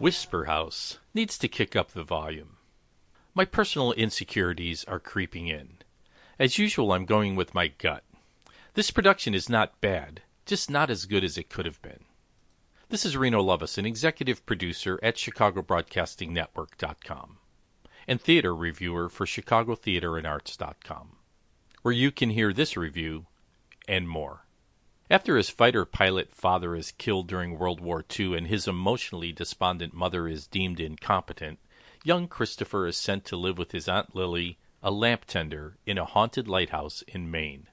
Whisper House needs to kick up the volume. My personal insecurities are creeping in. As usual, I'm going with my gut. This production is not bad, just not as good as it could have been. This is Reno Lovas, an executive producer at ChicagoBroadcastingNetwork.com and theater reviewer for ChicagoTheaterAndArts.com, where you can hear this review and more. After his fighter pilot father is killed during World War II and his emotionally despondent mother is deemed incompetent, young Christopher is sent to live with his Aunt Lily, a lamp tender, in a haunted lighthouse in Maine.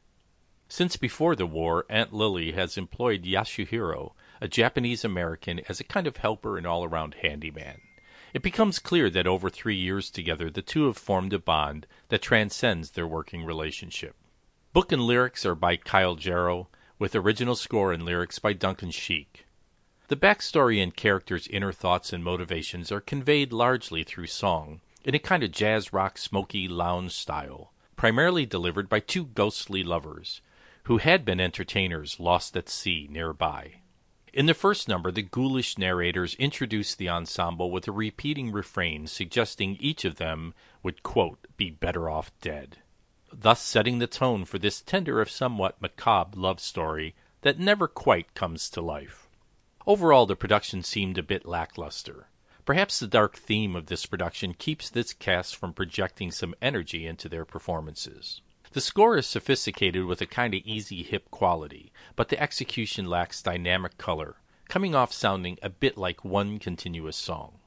Since before the war, Aunt Lily has employed Yasuhiro, a Japanese American, as a kind of helper and all around handyman. It becomes clear that over three years together the two have formed a bond that transcends their working relationship. Book and lyrics are by Kyle Jarrow, with original score and lyrics by Duncan Sheik. The backstory and characters' inner thoughts and motivations are conveyed largely through song, in a kind of jazz rock smoky lounge style, primarily delivered by two ghostly lovers, who had been entertainers lost at sea nearby. In the first number, the ghoulish narrators introduce the ensemble with a repeating refrain suggesting each of them would, quote, be better off dead thus setting the tone for this tender if somewhat macabre love story that never quite comes to life. Overall, the production seemed a bit lackluster. Perhaps the dark theme of this production keeps this cast from projecting some energy into their performances. The score is sophisticated with a kind of easy hip quality, but the execution lacks dynamic color, coming off sounding a bit like one continuous song.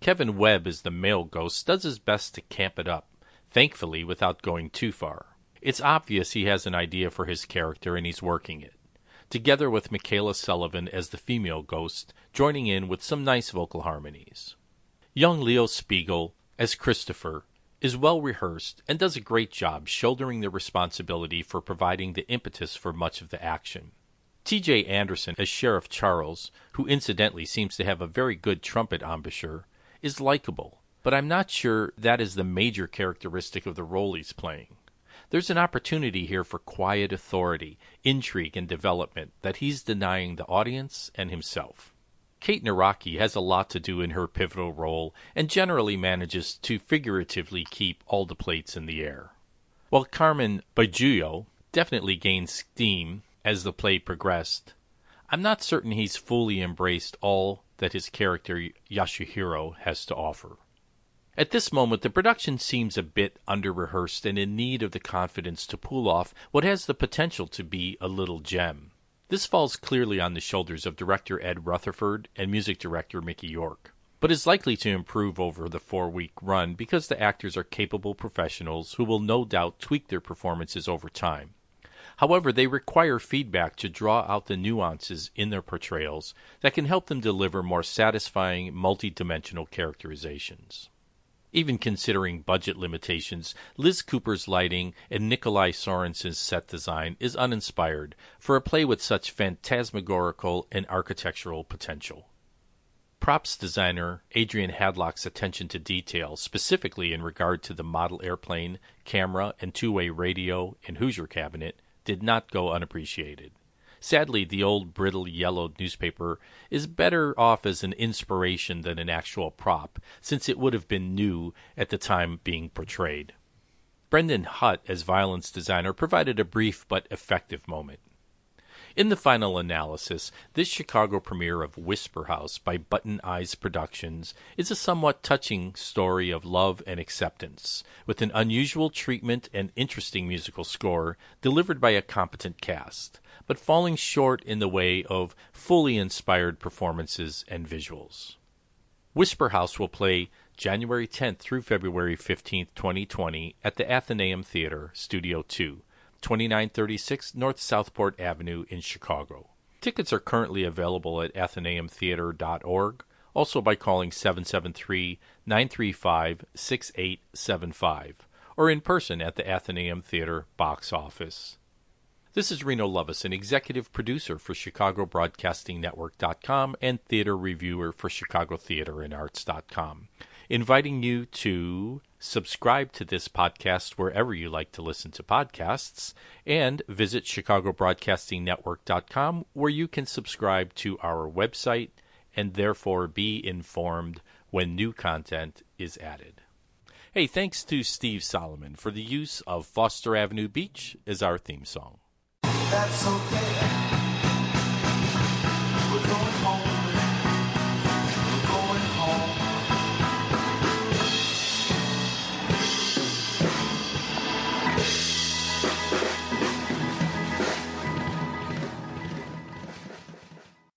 Kevin Webb as the male ghost does his best to camp it up, thankfully without going too far. It's obvious he has an idea for his character and he's working it. Together with Michaela Sullivan as the female ghost, joining in with some nice vocal harmonies. Young Leo Spiegel, as Christopher, is well rehearsed and does a great job shouldering the responsibility for providing the impetus for much of the action. T.J. Anderson as Sheriff Charles, who incidentally seems to have a very good trumpet embouchure, is likable but I'm not sure that is the major characteristic of the role he's playing. There's an opportunity here for quiet authority, intrigue, and development that he's denying the audience and himself. Kate Naraki has a lot to do in her pivotal role and generally manages to figuratively keep all the plates in the air. While Carmen Bajuyo definitely gained steam as the play progressed, I'm not certain he's fully embraced all that his character Yasuhiro has to offer. At this moment, the production seems a bit under rehearsed and in need of the confidence to pull off what has the potential to be a little gem. This falls clearly on the shoulders of director Ed Rutherford and music director Mickey York, but is likely to improve over the four week run because the actors are capable professionals who will no doubt tweak their performances over time. However, they require feedback to draw out the nuances in their portrayals that can help them deliver more satisfying, multi-dimensional characterizations. Even considering budget limitations, Liz Cooper's lighting and Nikolai Sorensen's set design is uninspired for a play with such phantasmagorical and architectural potential. Props designer Adrian Hadlock's attention to detail, specifically in regard to the model airplane, camera, and two way radio and Hoosier cabinet, did not go unappreciated. Sadly, the old brittle yellow newspaper is better off as an inspiration than an actual prop, since it would have been new at the time being portrayed. Brendan Hutt, as violence designer, provided a brief but effective moment. In the final analysis, this Chicago premiere of Whisper House by Button Eyes Productions is a somewhat touching story of love and acceptance, with an unusual treatment and interesting musical score delivered by a competent cast but falling short in the way of fully inspired performances and visuals. Whisper House will play January 10th through February 15th, 2020 at the Athenaeum Theater, Studio 2, 2936 North Southport Avenue in Chicago. Tickets are currently available at athenaeumtheater.org, also by calling 773 935 6875, or in person at the Athenaeum Theater box office. This is Reno Lovas, an executive producer for ChicagoBroadcastingNetwork.com and theater reviewer for ChicagoTheaterAndArts.com, inviting you to Subscribe to this podcast wherever you like to listen to podcasts, and visit ChicagoBroadcastingNetwork.com where you can subscribe to our website and therefore be informed when new content is added. Hey, thanks to Steve Solomon for the use of Foster Avenue Beach as our theme song.